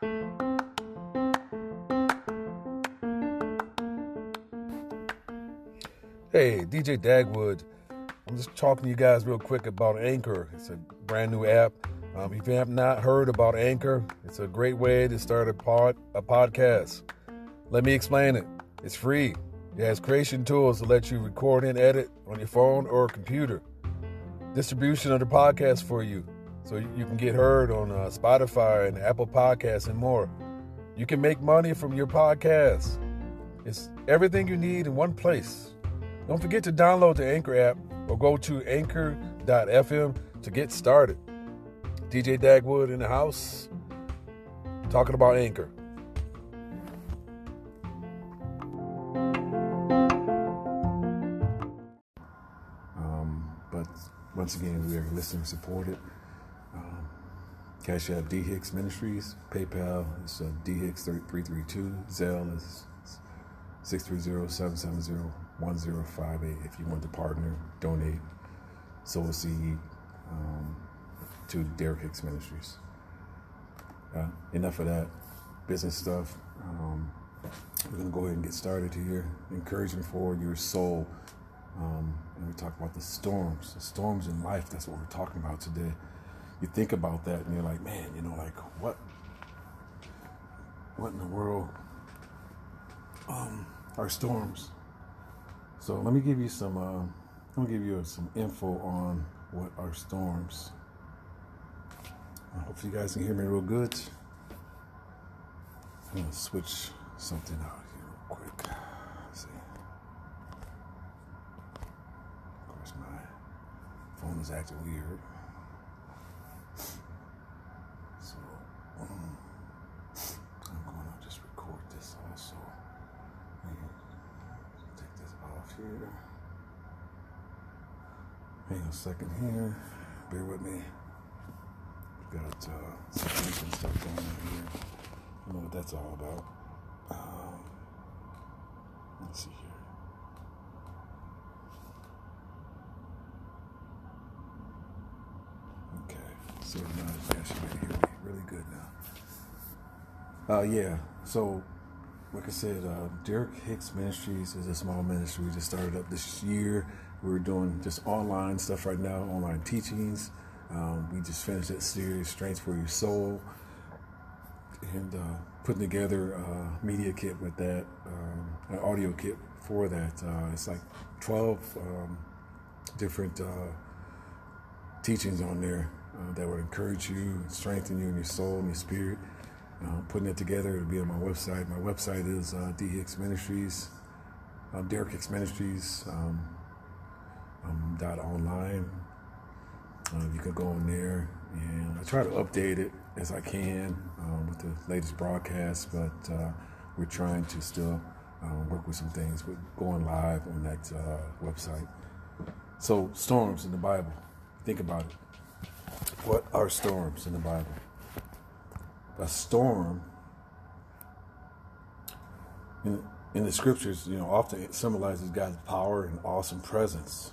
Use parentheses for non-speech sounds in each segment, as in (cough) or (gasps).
Hey, DJ Dagwood. I'm just talking to you guys real quick about Anchor. It's a brand new app. Um, if you have not heard about Anchor, it's a great way to start a pod a podcast. Let me explain it. It's free. It has creation tools to let you record and edit on your phone or computer. Distribution of the podcast for you, so you can get heard on uh, Spotify and Apple Podcasts and more. You can make money from your podcast. It's everything you need in one place. Don't forget to download the Anchor app or go to anchor.fm to get started. DJ Dagwood in the house talking about Anchor. Um, but once again, we are listener supported. Cash App D Hicks Ministries, PayPal is uh, D Hicks 332, Zelle is 630-770-1058 if you want to partner, donate, sow a seed um, to Derek Hicks Ministries. Uh, enough of that business stuff. Um, we're going to go ahead and get started here. Encouraging for your soul. Um, and we talk about the storms, the storms in life. That's what we're talking about today. You think about that and you're like, man, you know, like what, what in the world um, are storms? So let me give you some. Uh, let me give you some info on what are storms. I hope you guys can hear me real good. I'm gonna switch something out here real quick. Let's see. Of course, my phone is acting weird. So um, I'm gonna just record this also. And take this off here. Hang on a second here. Bear with me. We've got uh, some recent stuff going on here. I don't know what that's all about. Um, let's see here. Okay, so now you can hear me really good now. Uh, yeah, so like I said, uh, Derek Hicks Ministries is a small ministry. We just started up this year. We're doing just online stuff right now, online teachings. Um, we just finished that series, Strength for Your Soul, and uh, putting together a media kit with that, um, an audio kit for that. Uh, it's like 12 um, different uh, teachings on there uh, that would encourage you, strengthen you in your soul and your spirit. Uh, putting it together, it'll be on my website. My website is uh, Ministries, uh, Derek Ministries um, um, dot online. Uh, you can go on there, and I try to update it as I can um, with the latest broadcast. But uh, we're trying to still um, work with some things with going live on that uh, website. So storms in the Bible. Think about it. What are storms in the Bible? a storm in, in the scriptures, you know, often it symbolizes God's power and awesome presence.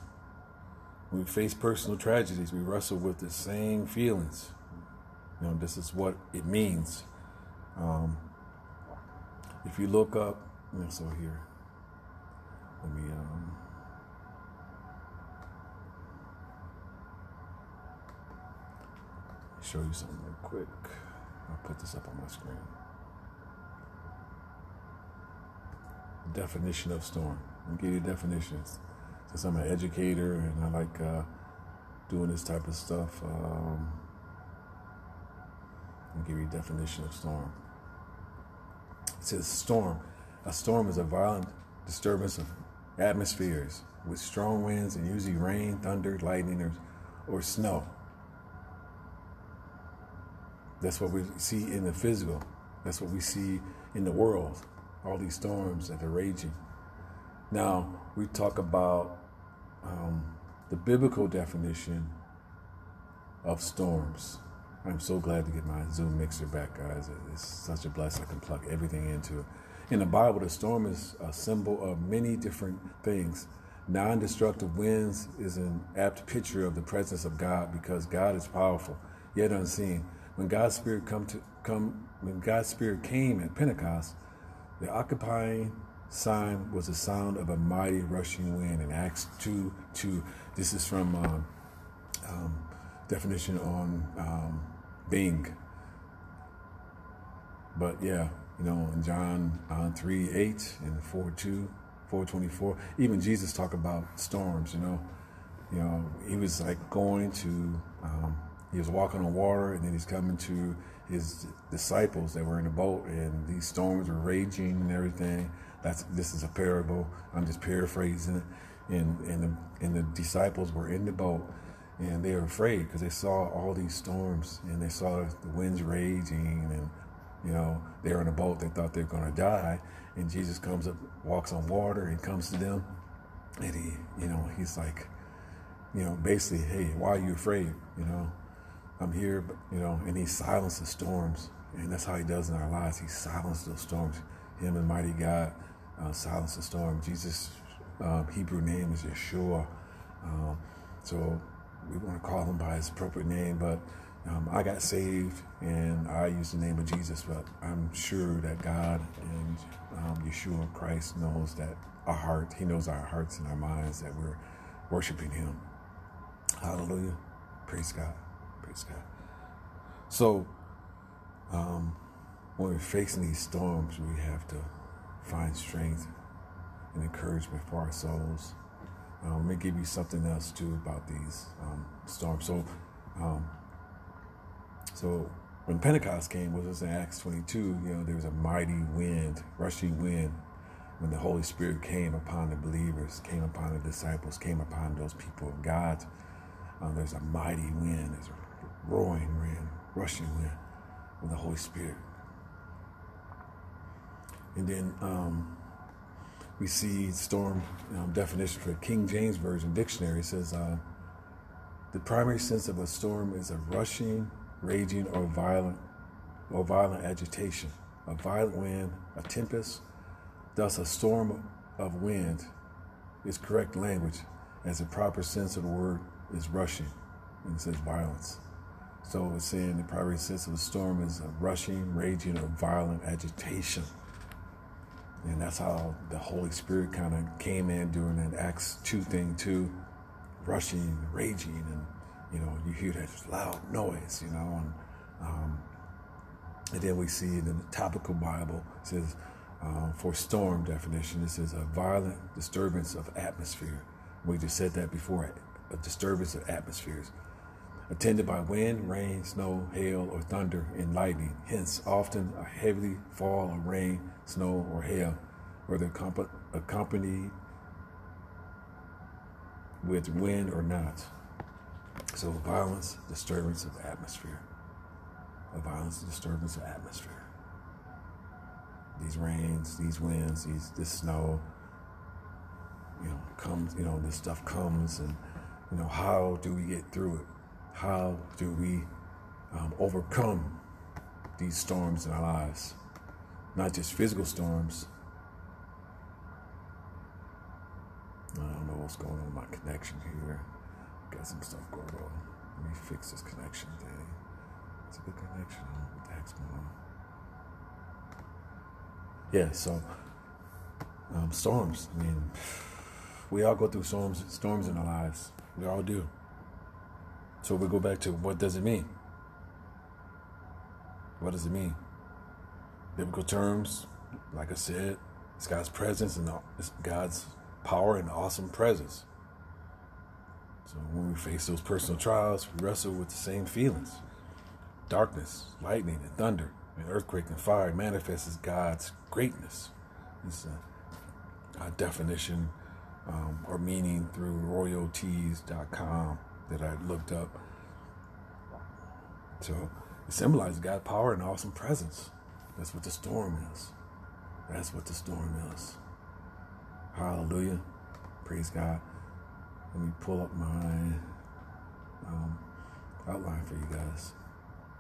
When we face personal tragedies, we wrestle with the same feelings. You know, this is what it means. Um, if you look up, so here, let me um, show you something real quick. I'll put this up on my screen. Definition of storm. I'll give you definitions. Since I'm an educator and I like uh, doing this type of stuff, um, Give you a definition of storm. It says storm. A storm is a violent disturbance of atmospheres with strong winds and usually rain, thunder, lightning, or, or snow. That's what we see in the physical. That's what we see in the world. All these storms that are raging. Now, we talk about um, the biblical definition of storms. I'm so glad to get my Zoom mixer back, guys. It's such a blessing. I can plug everything into it. In the Bible, the storm is a symbol of many different things. Non destructive winds is an apt picture of the presence of God because God is powerful, yet unseen when God's Spirit come to come when God's Spirit came at Pentecost, the occupying sign was the sound of a mighty rushing wind in Acts 2 2. This is from um, um, definition on um, Bing. But yeah, you know, in John uh, 3 8 and 4 2, 424, even Jesus talked about storms, you know. You know, he was like going to, um, he was walking on water and then he's coming to his disciples that were in the boat and these storms were raging and everything. That's this is a parable. I'm just paraphrasing it. And and the, and the disciples were in the boat and they were afraid because they saw all these storms and they saw the winds raging and you know they were in a boat. They thought they were going to die. And Jesus comes up, walks on water, and comes to them, and he you know he's like, you know basically, hey, why are you afraid? You know, I'm here, but you know, and he silences storms, and that's how he does in our lives. He silences those storms. Him and mighty God uh, silence the storm. Jesus' um, Hebrew name is Yeshua, um, so we want to call him by his appropriate name. But um, I got saved, and I use the name of Jesus. But I'm sure that God and um, Yeshua Christ knows that our heart. He knows our hearts and our minds that we're worshiping Him. Hallelujah. Praise God. Praise God. So, um, when we're facing these storms, we have to find strength and encouragement for our souls. Um, let me give you something else too about these um, storms. So, um, so when Pentecost came, was in Acts 22. You know, there was a mighty wind, rushing wind, when the Holy Spirit came upon the believers, came upon the disciples, came upon those people of God. Uh, there's a mighty wind, there's a roaring wind, rushing wind of the Holy Spirit. And then um, we see storm um, definition for King James Version dictionary. Says uh, the primary sense of a storm is a rushing, raging, or violent or violent agitation, a violent wind, a tempest. Thus, a storm of wind is correct language, as the proper sense of the word is rushing, and it says violence. So it's saying the primary sense of a storm is a rushing, raging, or violent agitation. And that's how the Holy Spirit kind of came in during that Acts 2 thing too, rushing, raging, and you know, you hear that loud noise, you know, and um, and then we see in the topical Bible it says um, for storm definition, it says a violent disturbance of atmosphere. We just said that before, a disturbance of atmospheres attended by wind, rain, snow, hail, or thunder and lightning. Hence, often a heavy fall of rain, snow, or hail, whether accompanied with wind or not. So, violence, disturbance of atmosphere. A violence, disturbance of atmosphere. These rains, these winds, these this snow, you know, comes. You know, this stuff comes, and you know, how do we get through it? How do we um, overcome these storms in our lives? Not just physical storms. I don't know what's going on with my connection here. Got some stuff going on. Let me fix this connection thing. It's a good connection. What the heck's going on? Yeah, so um, storms. I mean, we all go through storms, storms in our lives. We all do. So we go back to what does it mean? What does it mean? Biblical terms, like I said, it's God's presence and it's God's power and awesome presence. So when we face those personal trials, we wrestle with the same feelings. Darkness, lightning, and thunder, and earthquake and fire manifests as God's greatness. It's a, a definition um, or meaning through royalties.com that I looked up. So it symbolizes God's power and awesome presence. That's what the storm is. That's what the storm is. Hallelujah. Praise God. Let me pull up my um, outline for you guys.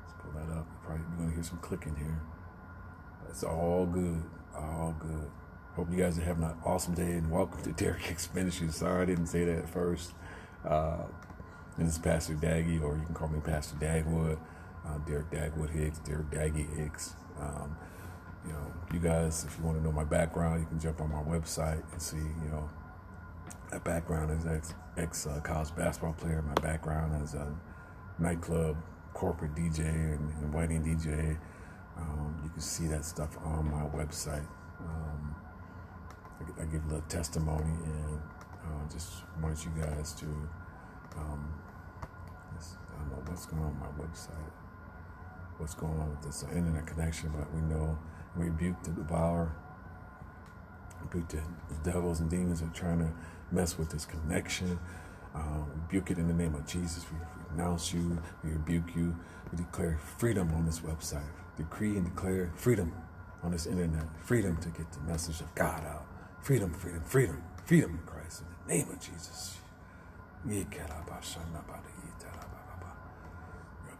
Let's pull that up. You're probably going to hear some clicking here. It's all good. All good. Hope you guys are having an awesome day and welcome to Derek Hicks Ministries. Sorry I didn't say that at first. Uh, and this is Pastor Daggy, or you can call me Pastor Dagwood, uh, Derek Dagwood Hicks, Derek Daggy Hicks. Um, you know, you guys, if you want to know my background, you can jump on my website and see, you know, my background as ex, ex uh, college basketball player. My background as a nightclub corporate DJ and, and wedding DJ. Um, you can see that stuff on my website. Um, I, I, give a little testimony and uh, just want you guys to. Um, I don't know what's going on, with my website. What's going on with this internet connection? But we know we rebuke the devourer, rebuke the, devils and demons that are trying to mess with this connection. Um, rebuke it in the name of Jesus. We renounce you. We rebuke you. We declare freedom on this website. Decree and declare freedom on this internet. Freedom to get the message of God out. Freedom, freedom, freedom, freedom in Christ. In the name of Jesus.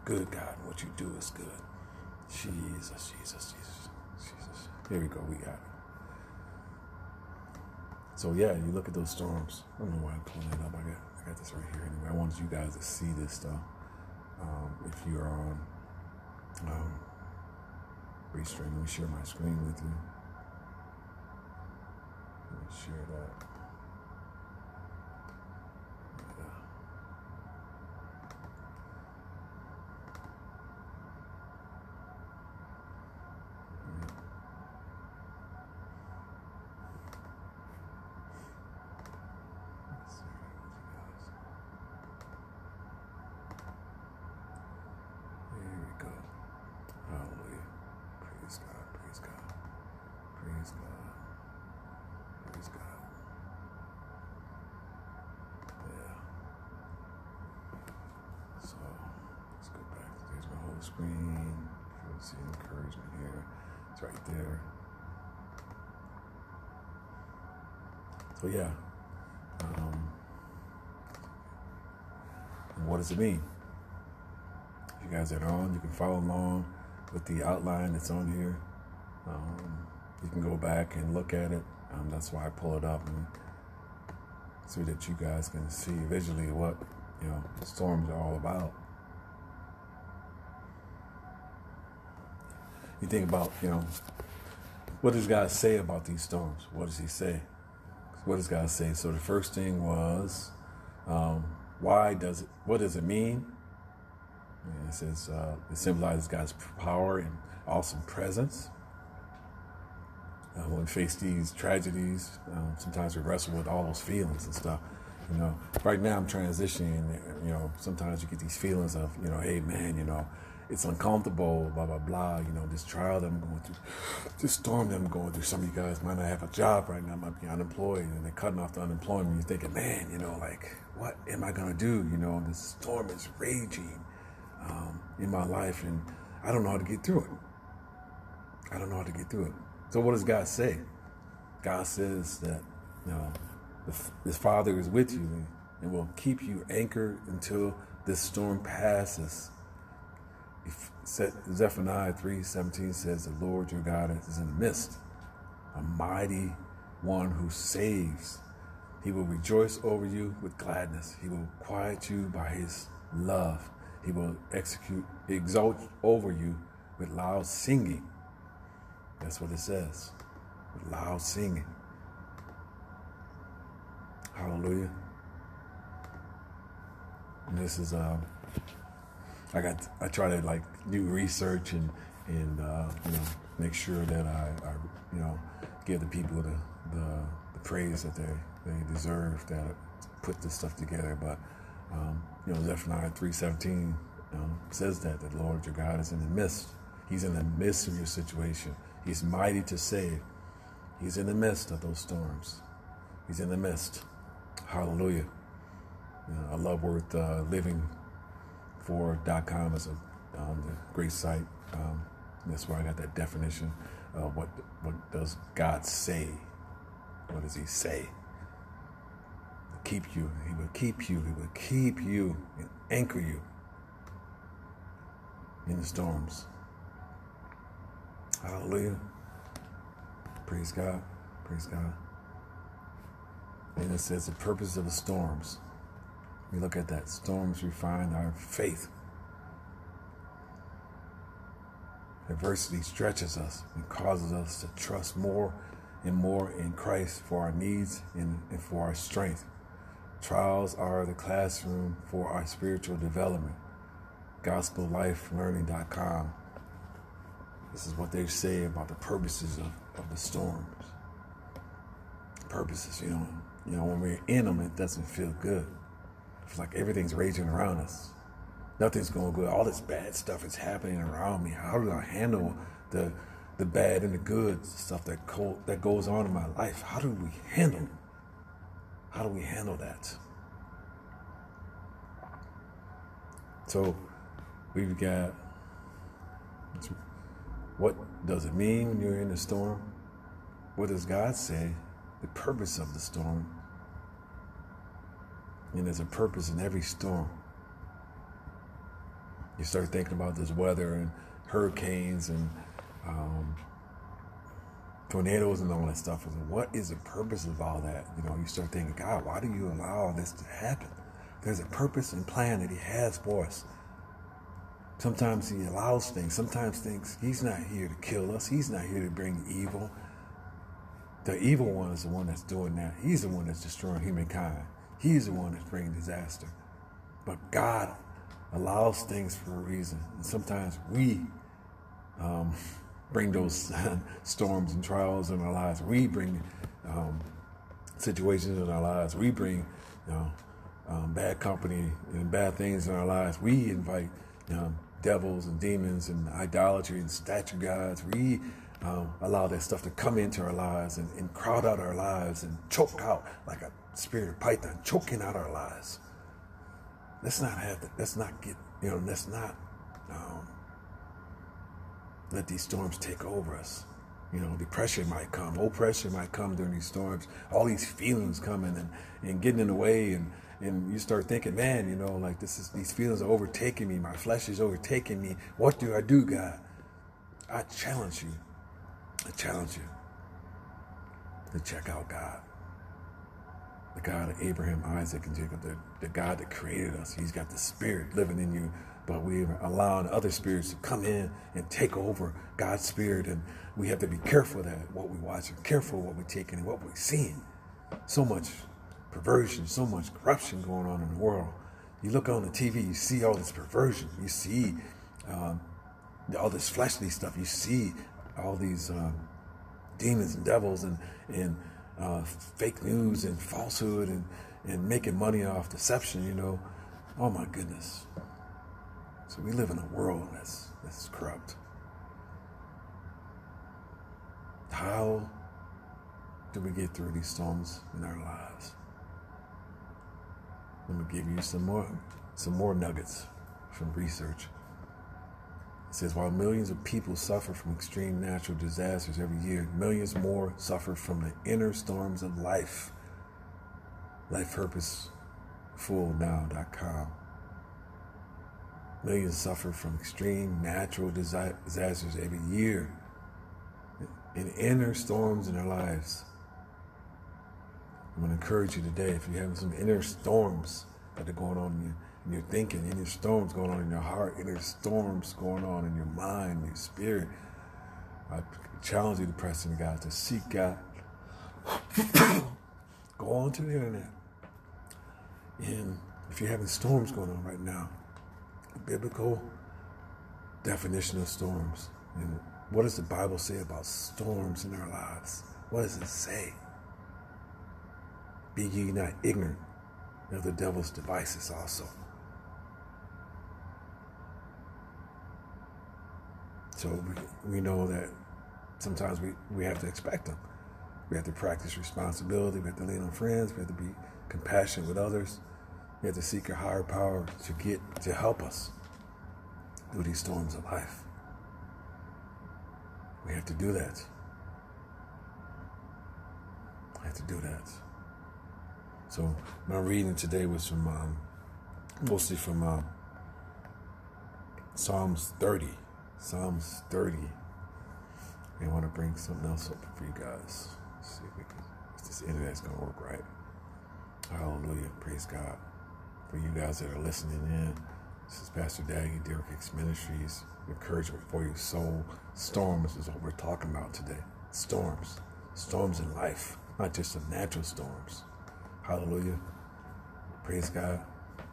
Good God, what you do is good. Jesus, Jesus, Jesus, Jesus. Here we go. We got it. So yeah, you look at those storms. I don't know why I'm pulling it up. I got, I got this right here anyway. I wanted you guys to see this stuff. Um, if you're on um, Restream, let me share my screen with you. Let me share that. Screen. You'll see encouragement here. It's right there. So yeah. Um, what does it mean? If you guys are on, you can follow along with the outline that's on here. Um, you can go back and look at it. Um, that's why I pull it up and so that you guys can see visually what you know storms are all about. You think about, you know, what does God say about these storms? What does He say? What does God say? So the first thing was, um, why does it? What does it mean? And it says uh, it symbolizes God's power and awesome presence. Uh, when we face these tragedies, um, sometimes we wrestle with all those feelings and stuff. You know, right now I'm transitioning. You know, sometimes you get these feelings of, you know, hey man, you know, it's uncomfortable, blah blah blah. You know, this trial that I'm going through, (gasps) this storm that I'm going through. Some of you guys might not have a job right now, might be unemployed, and they're cutting off the unemployment. You're thinking, man, you know, like what am I gonna do? You know, this storm is raging um, in my life, and I don't know how to get through it. I don't know how to get through it. So what does God say? God says that you know, His Father is with you and will keep you anchored until this storm passes Zephaniah 3:17 says, "The Lord your God is in the midst, a mighty one who saves. He will rejoice over you with gladness. He will quiet you by his love. He will execute exalt over you with loud singing." That's what it says. With loud singing. Hallelujah. And this is um I got I try to like do research and and uh, you know make sure that I, I you know give the people the, the, the praise that they they deserve that put this stuff together. But um, you know Zephaniah three seventeen um, says that the Lord your God is in the midst. He's in the midst of your situation. He's mighty to save. He's in the midst of those storms. He's in the midst. Hallelujah. You know, I love worth uh, living for.com is a um, great site. Um, that's where I got that definition of what what does God say? What does He say? Keep you. He will keep you. He will keep you and anchor you in the storms. Hallelujah. Praise God. Praise God. And it says the purpose of the storms we look at that. Storms refine our faith. Adversity stretches us and causes us to trust more and more in Christ for our needs and, and for our strength. Trials are the classroom for our spiritual development. GospelLifeLearning.com. This is what they say about the purposes of, of the storms. Purposes, you know, you know, when we're in them, it doesn't feel good. It's like everything's raging around us. Nothing's going good. All this bad stuff is happening around me. How do I handle the the bad and the good stuff that co- that goes on in my life? How do we handle? How do we handle that? So we've got what does it mean when you're in a storm? What does God say? The purpose of the storm. And there's a purpose in every storm. You start thinking about this weather and hurricanes and um, tornadoes and all that stuff. What is the purpose of all that? You know, you start thinking, God, why do you allow all this to happen? There's a purpose and plan that He has for us. Sometimes He allows things. Sometimes things, He's not here to kill us. He's not here to bring evil. The evil one is the one that's doing that. He's the one that's destroying humankind. He's the one that's bringing disaster. But God allows things for a reason. And sometimes we um, (laughs) bring those (laughs) storms and trials in our lives. We bring um, situations in our lives. We bring you know, um, bad company and bad things in our lives. We invite you know, devils and demons and idolatry and statue gods. We um, allow that stuff to come into our lives and, and crowd out our lives and choke out like a spirit of python, choking out our lives. Let's not have that. Let's not get, you know, let's not um, let these storms take over us. You know, depression might come, oppression might come during these storms, all these feelings coming and, and getting in the way and, and you start thinking, man, you know, like this is these feelings are overtaking me, my flesh is overtaking me. What do I do, God? I challenge you. I challenge you to check out God the God of Abraham, Isaac, and Jacob, the, the God that created us. He's got the spirit living in you, but we're allowing other spirits to come in and take over God's spirit. And we have to be careful that what we watch and careful what we're taking and what we're seeing. So much perversion, so much corruption going on in the world. You look on the TV, you see all this perversion. You see um, all this fleshly stuff. You see all these um, demons and devils and and uh, fake news and falsehood and, and making money off deception, you know. Oh my goodness. So we live in a world that's, that's corrupt. How do we get through these storms in our lives? Let me give you some more some more nuggets from research. Says while millions of people suffer from extreme natural disasters every year, millions more suffer from the inner storms of life. LifePurposeFullNow.com. Millions suffer from extreme natural disasters every year in inner storms in their lives. I'm going to encourage you today if you're having some inner storms that are going on in you in your thinking, any storms going on in your heart, any storms going on in your mind, your spirit. I challenge you to press into God, to seek God. (coughs) Go on to the internet. And if you're having storms going on right now, biblical definition of storms. And what does the Bible say about storms in our lives? What does it say? Be ye not ignorant of the devil's devices also. So we, we know that sometimes we, we have to expect them. We have to practice responsibility. We have to lean on friends. We have to be compassionate with others. We have to seek a higher power to get to help us through these storms of life. We have to do that. I have to do that. So my reading today was from um, mostly from uh, Psalms 30. Psalms 30. We want to bring something else up for you guys. Let's see if we can, if this internet's to work right. Hallelujah. Praise God. For you guys that are listening in, This is Pastor Daggy, Derek Hicks Ministries. Encouragement for your soul. Storms is what we're talking about today. Storms. Storms in life, not just the natural storms. Hallelujah. Praise God.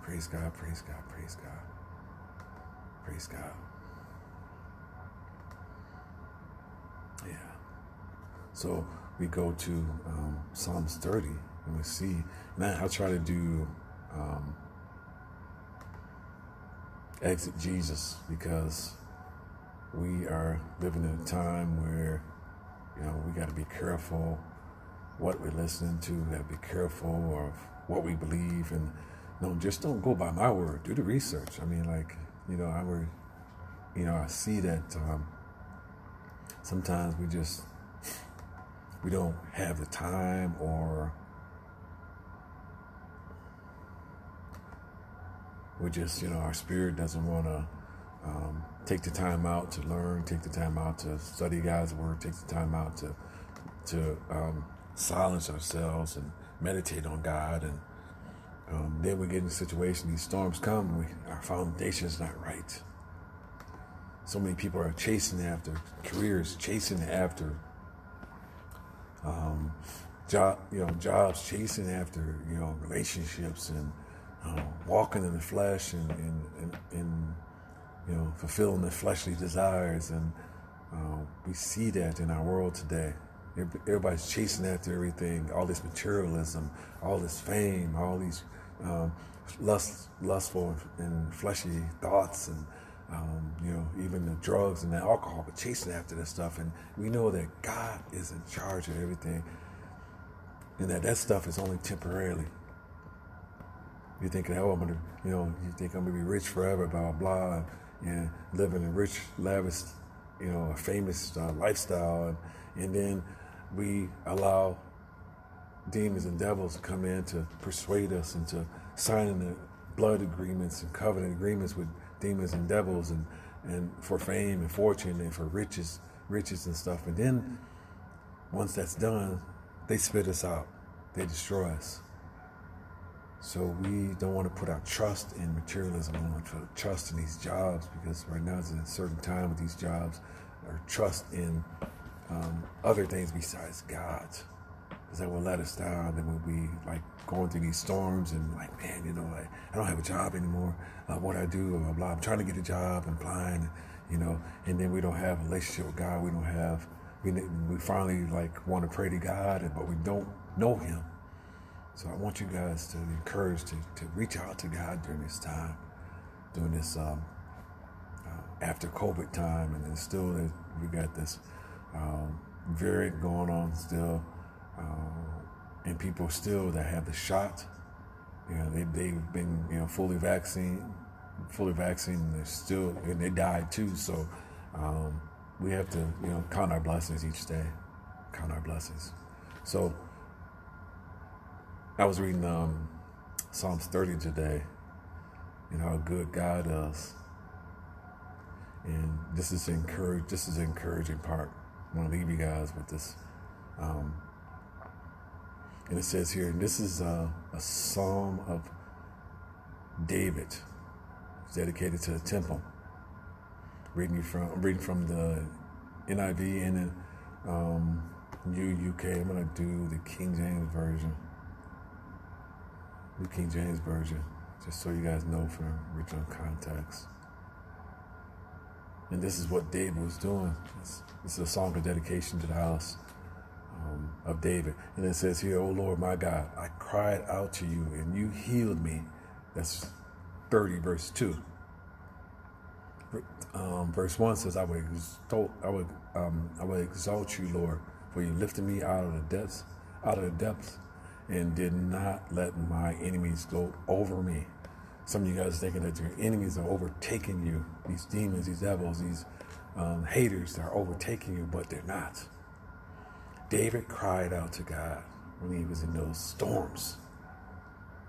Praise God. Praise God. Praise God. Praise God. Yeah. So we go to um, Psalms 30 and we see, and I, try to do um, exegesis because we are living in a time where, you know, we got to be careful what we're listening to. We got to be careful of what we believe, and no, just don't go by my word. Do the research. I mean, like, you know, I were, you know, I see that um, sometimes we just we don't have the time or we just you know our spirit doesn't want to um, take the time out to learn take the time out to study god's word take the time out to to um, silence ourselves and meditate on god. And um, then we get in a situation these storms come we, our foundation is not right. So many people are chasing after careers chasing after um, job you know jobs chasing after you know relationships and uh, walking in the flesh and, and, and, and, you know fulfilling the fleshly desires. And uh, we see that in our world today. Everybody's chasing after everything all this materialism all this fame all these um, lust, lustful and fleshy thoughts and um, you know even the drugs and the alcohol but chasing after that stuff. And we know that god is in charge of everything and that that stuff is only temporarily. You're thinking, oh, I'm gonna, you know, you think I'm gonna be rich forever, blah blah, blah and, living a rich, lavish, you know, a famous uh, lifestyle, and, and then we allow demons and devils to come in to persuade us into signing the blood agreements and covenant agreements with demons and devils, and and for fame and fortune and for riches, riches and stuff, and then once that's done, they spit us out, they destroy us. So we don't want to put our trust in materialism. We want to trust in these jobs because right now it's a certain time with these jobs, or trust in um, other things besides Because that will let us down. Then we'll be like going through these storms and like, man, you know, like I don't have a job anymore. Uh, what I do, blah, blah, I'm trying to get a job and applying, you know, and then we don't have a relationship with God. We don't have, we, we finally like want to pray to God, but we don't know Him. So I want you guys to encourage to, to reach out to God during this time, during this um, uh, after COVID time, and then still we got this um, variant going on still, uh, and people still that have the shot, you know, they they've been you know fully vaccinated, fully vaccinated, they're still and they died too. So um, we have to you know count our blessings each day, count our blessings. So I was reading um, Psalms 30 today, and how good God is. And this is encourage. This is encouraging part. I want to leave you guys with this. Um, and it says here, this is a, a psalm of David, dedicated to the temple. Reading from, I'm reading from the NIV and the um, UK. I'm to do the King James version. New King James Version, just so you guys know from original context. And this is what David was doing. This is a song of dedication to the house um, of David. And it says here, O Lord my God, I cried out to you and you healed me. That's 30, verse 2. Um, verse 1 says, I would exalt, I would, um, I would exalt you, Lord, for you lifted me out of the depths, out of the depths and did not let my enemies go over me. Some of you guys thinking that your enemies are overtaking you, these demons, these devils, these um, haters are overtaking you, but they're not. David cried out to God when he was in those storms,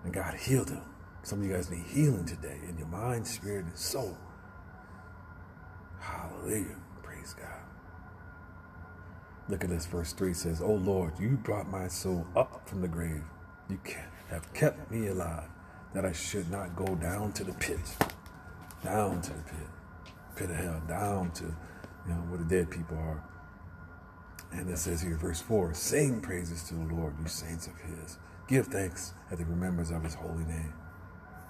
and God healed him. Some of you guys need healing today in your mind, spirit, and soul. Hallelujah. Praise God. Look at this, verse 3 says, O Lord, you brought my soul up from the grave. You have kept me alive, that I should not go down to the pit. down to the pit, pit of hell, down to, you know, where the dead people are. And it says here, verse 4 Sing praises to the Lord, you saints of his. Give thanks at the remembrance of his holy name.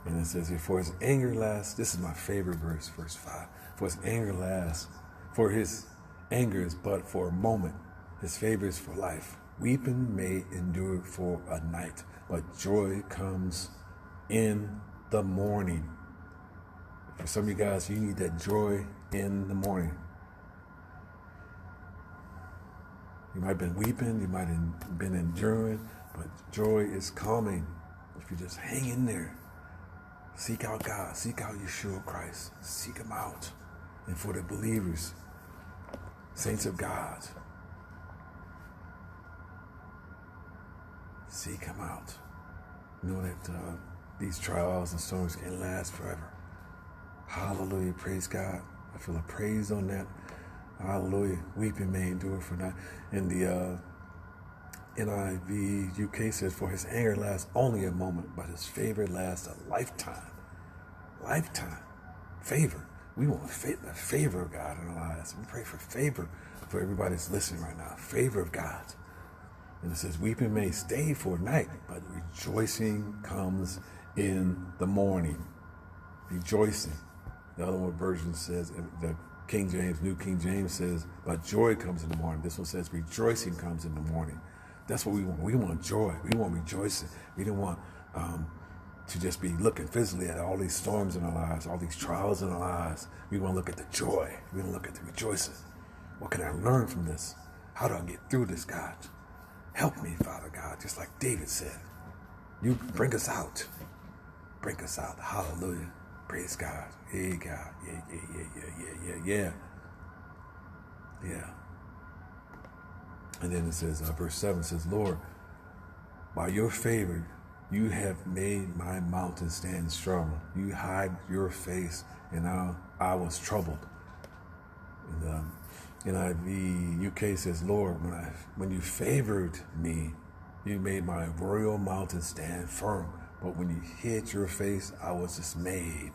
And it says here, For his anger lasts, this is my favorite verse, verse 5. For his anger lasts, for his anger is but for a moment, his favor is for life. Weeping may endure for a night, but joy comes in the morning. For some of you guys, you need that joy in the morning. You might have been weeping, you might have been enduring, but joy is coming if you just hang in there. Seek out God, seek out Yeshua Christ, seek Him out. And for the believers, saints of God, seek Him out. Know that uh, these trials and storms can last forever. Hallelujah. Praise God. I feel a praise on that. Hallelujah. Weeping may endure for that. In the uh, NIV UK says, For his anger lasts only a moment, but his favor lasts a lifetime. Lifetime. Favor. We want the favor of God in our lives. We pray for favor for everybody that's listening right now. Favor of God. And it says, Weeping may stay for a night, but rejoicing comes in the morning. Rejoicing. The other one version says, the King James, New King James says, but joy comes in the morning. This one says, rejoicing comes in the morning. That's what we want. We want joy. We want rejoicing. We don't want um, to just be looking physically at all these storms in our lives, all these trials in our lives. We want to look at the joy. We want to look at the rejoicing. What can I learn from this? How do I get through this, God? Help me, Father God, just like David said. You bring us out. Bring us out. Hallelujah. Praise God. Hey, God. Yeah, yeah, yeah, yeah, yeah, yeah, yeah. Yeah. And then it says, uh, verse 7 says, Lord, by your favor, you have made my mountain stand strong. You hide your face, and I, I was troubled. And um, NIV UK says, Lord, when, I, when you favored me, you made my royal mountain stand firm. But when you hit your face, I was dismayed.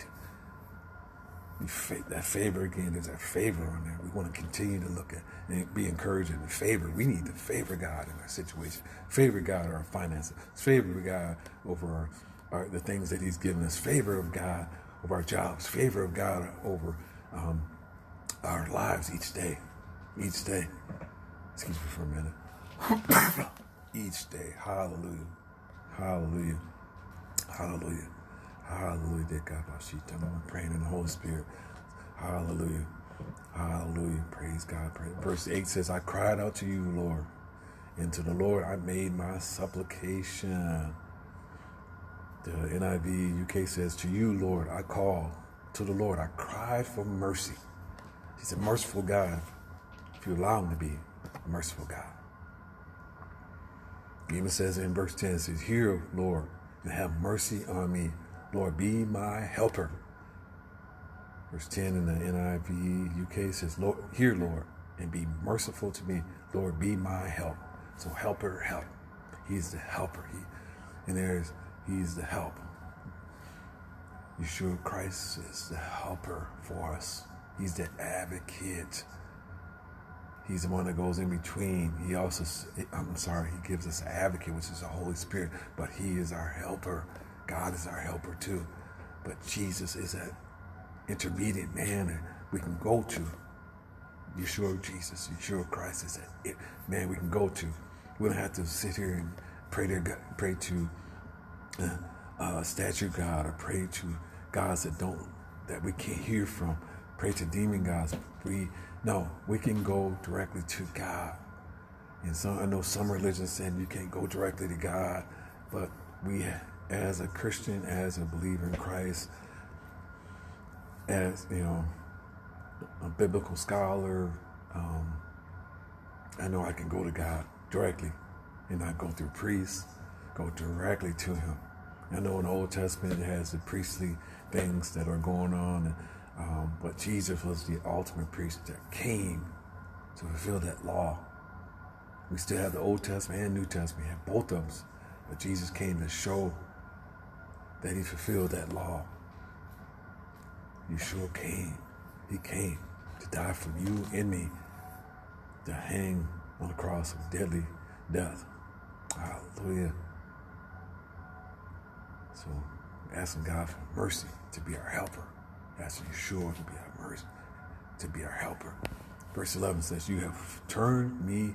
That favor again, there's that favor on there. We want to continue to look at and be encouraged the favor. We need to favor God in our situation, favor God our finances, favor God over our, our, the things that He's given us, favor of God over our jobs, favor of God over um, our lives each day, each day. Excuse me for a minute. (coughs) each day, hallelujah, hallelujah. Hallelujah. Hallelujah. I'm praying in the Holy Spirit. Hallelujah. Hallelujah. Praise God. Verse 8 says, I cried out to you, Lord. And to the Lord I made my supplication. The NIV UK says, To you, Lord, I call. To the Lord, I cried for mercy. He's a merciful God. If you allow him to be a merciful God. He even says in verse 10, it says, Hear, Lord, and have mercy on me. Lord, be my helper. Verse 10 in the NIV UK says, Lord, hear, Lord, and be merciful to me. Lord, be my help. So helper, help. He's the helper. He, and there's, he's the help. Yeshua Christ is the helper for us. He's the advocate. He's the one that goes in between. He also, I'm sorry, he gives us an advocate, which is the Holy Spirit, but he is our helper. God is our helper too. But Jesus is an intermediate man that we can go to. Yeshua Jesus, Yeshua Christ is that man we can go to. We don't have to sit here and pray to pray to uh, uh, statue God or pray to gods that don't that we can't hear from. Pray to demon gods. We no, we can go directly to God. And some, I know some religions say you can't go directly to God, but we, as a Christian, as a believer in Christ, as you know, a biblical scholar, um, I know I can go to God directly and not go through priests, go directly to Him. I know in the Old Testament it has the priestly things that are going on. And, um, but Jesus was the ultimate priest that came to fulfill that law. We still have the Old Testament and New Testament, we have both of them. But Jesus came to show that he fulfilled that law. Yeshua came. He came to die for you and me, to hang on the cross of deadly death. Hallelujah. So asking God for mercy to be our helper. Asking Yeshua to be our mercy, to be our helper. Verse 11 says, You have turned me,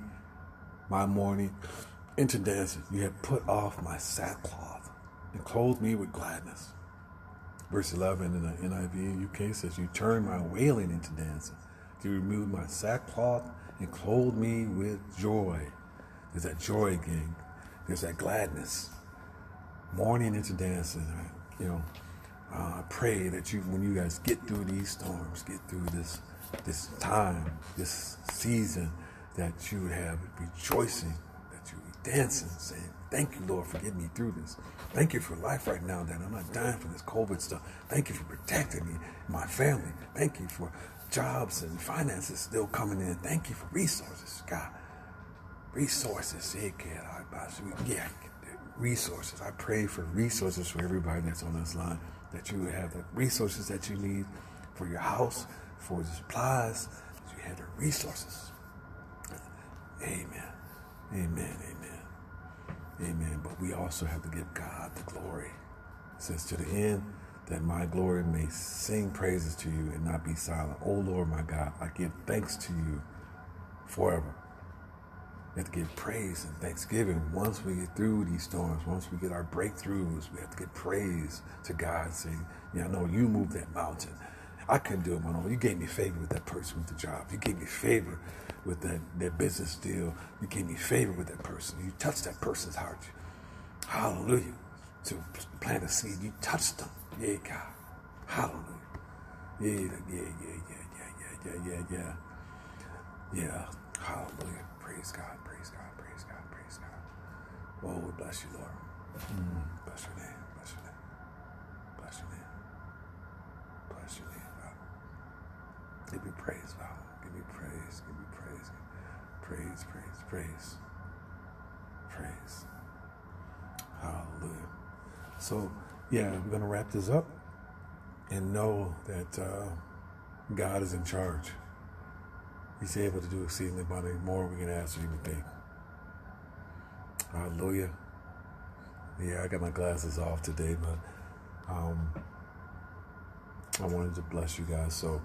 my mourning, into dancing. You have put off my sackcloth and clothed me with gladness. Verse 11 in the NIV UK says, You turned my wailing into dancing. You removed my sackcloth and clothed me with joy. There's that joy again. There's that gladness. Mourning into dancing. You know, uh, I pray that you, when you guys get through these storms, get through this this time, this season, that you would have rejoicing, that you would be dancing, saying, Thank you, Lord, for getting me through this. Thank you for life right now, that I'm not dying from this COVID stuff. Thank you for protecting me, my family. Thank you for jobs and finances still coming in. Thank you for resources, God. Resources. Yeah, resources. I pray for resources for everybody that's on this line, that you have the resources that you need for your house, for the supplies, you have the resources. Amen. Amen. Amen. Amen. But we also have to give God the glory. It says to the end that my glory may sing praises to you and not be silent. Oh Lord my God, I give thanks to you forever. We have to give praise and thanksgiving once we get through these storms, once we get our breakthroughs. We have to give praise to God, saying, Yeah, I know you moved that mountain. I couldn't do it my own. You gave me favor with that person with the job. You gave me favor with that, that business deal. You gave me favor with that person. You touched that person's heart. Hallelujah. To plant a seed, you touched them. Yeah, God. Hallelujah. Yeah, yeah, yeah, yeah, yeah, yeah, yeah, yeah, yeah. Yeah. Hallelujah. Praise God. Oh, we bless you, Lord. Mm, bless your name. Bless your name. Bless your name. Bless your name, God. Give me praise, God. Give me praise. Give me praise. Praise, praise, praise. Praise. Hallelujah. So, yeah, we're going to wrap this up and know that uh, God is in charge. He's able to do exceedingly abundantly more we can ask or even think. Hallelujah. Yeah, I got my glasses off today, but um, I wanted to bless you guys. So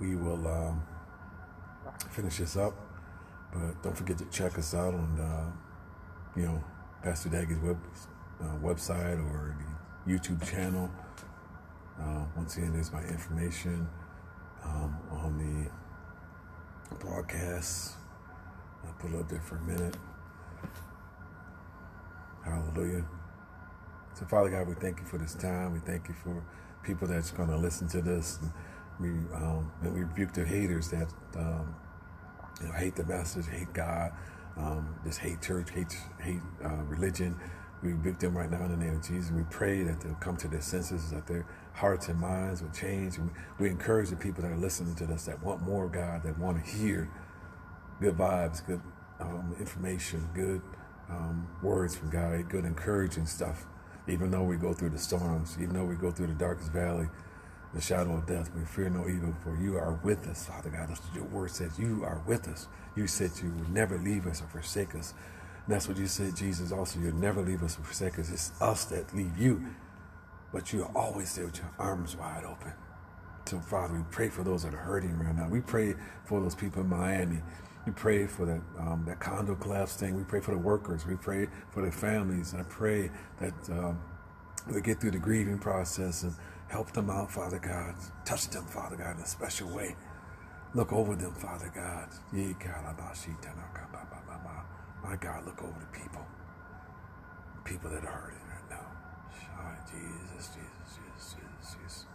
we will um, finish this up. But don't forget to check us out on, uh, you know, Pastor Daggy's web, uh, website or the YouTube channel. Uh, once again, there's my information um, on the broadcast. I'll put it up there for a minute. Hallelujah. So, Father God, we thank you for this time. We thank you for people that's going to listen to this. And we, um, and we rebuke the haters that um, you know, hate the message, hate God, um, just hate church, hate hate uh, religion. We rebuke them right now in the name of Jesus. We pray that they'll come to their senses, that their hearts and minds will change. And we encourage the people that are listening to this that want more God, that want to hear good vibes, good um, information, good um, words from God, good encouraging stuff. Even though we go through the storms, even though we go through the darkest valley, the shadow of death, we fear no evil, for you are with us, Father God. That's what your word says. You are with us. You said you would never leave us or forsake us. And that's what you said, Jesus, also. You'll never leave us or forsake us. It's us that leave you. But you are always there with your arms wide open. So, Father, we pray for those that are hurting right now. We pray for those people in Miami. We pray for that um, that condo collapse thing. We pray for the workers. We pray for their families. I pray that um, they get through the grieving process and help them out, Father God. Touch them, Father God, in a special way. Look over them, Father God. My God, look over the people. People that are hurting right now. Jesus, Jesus, Jesus, Jesus, Jesus.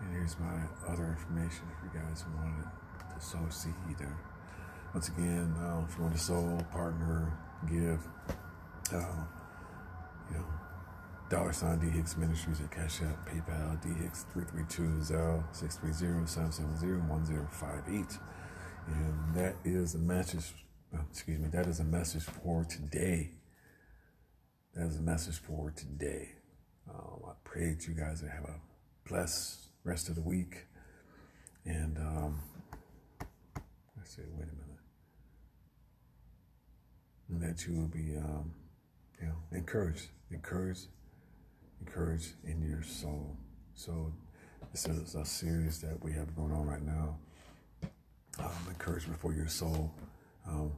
And here's my other information if you guys wanted to sow seed either. Once again, uh, if you want to sow, partner, give, uh, you know, dollar sign D Hicks Ministries at Cash App, PayPal, D Hicks 332 630 770 1058. And that is a message, uh, excuse me, that is a message for today. That is a message for today. Um, I pray that you guys have a blessed rest of the week. And um, I said, wait a minute. And that you will be, um, you know, encouraged, encouraged, encouraged in your soul. So this is a series that we have going on right now. Um, encouragement for your soul. Um,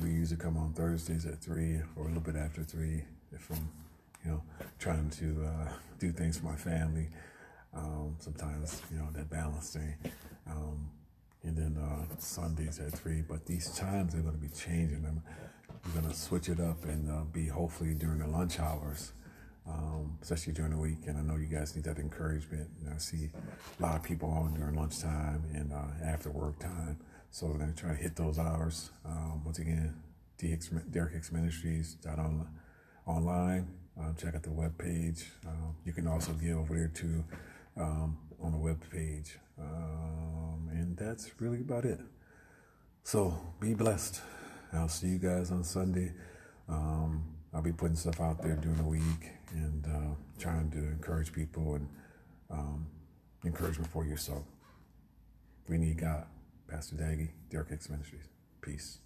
we usually come on Thursdays at three or a little bit after three if I'm, you know, trying to uh, do things for my family. Um, sometimes, you know, that balance thing. Um, and then uh, Sundays at three. But these times are going to be changing. I'm, we're going to switch it up and uh, be hopefully during the lunch hours, um, especially during the week. And I know you guys need that encouragement. I see a lot of people on during lunchtime and uh, after work time. So we're going to try to hit those hours. Um, once again, Derek Hicks Ministries on, online. Um, check out the web page. Um, you can also get over there too um, on the web page. Um, and that's really about it. So be blessed. I'll see you guys on Sunday. Um, I'll be putting stuff out there during the week and uh, trying to encourage people and um, encouragement for yourself. We need God. Pastor Daggy, Derek Hicks Ministries. Peace.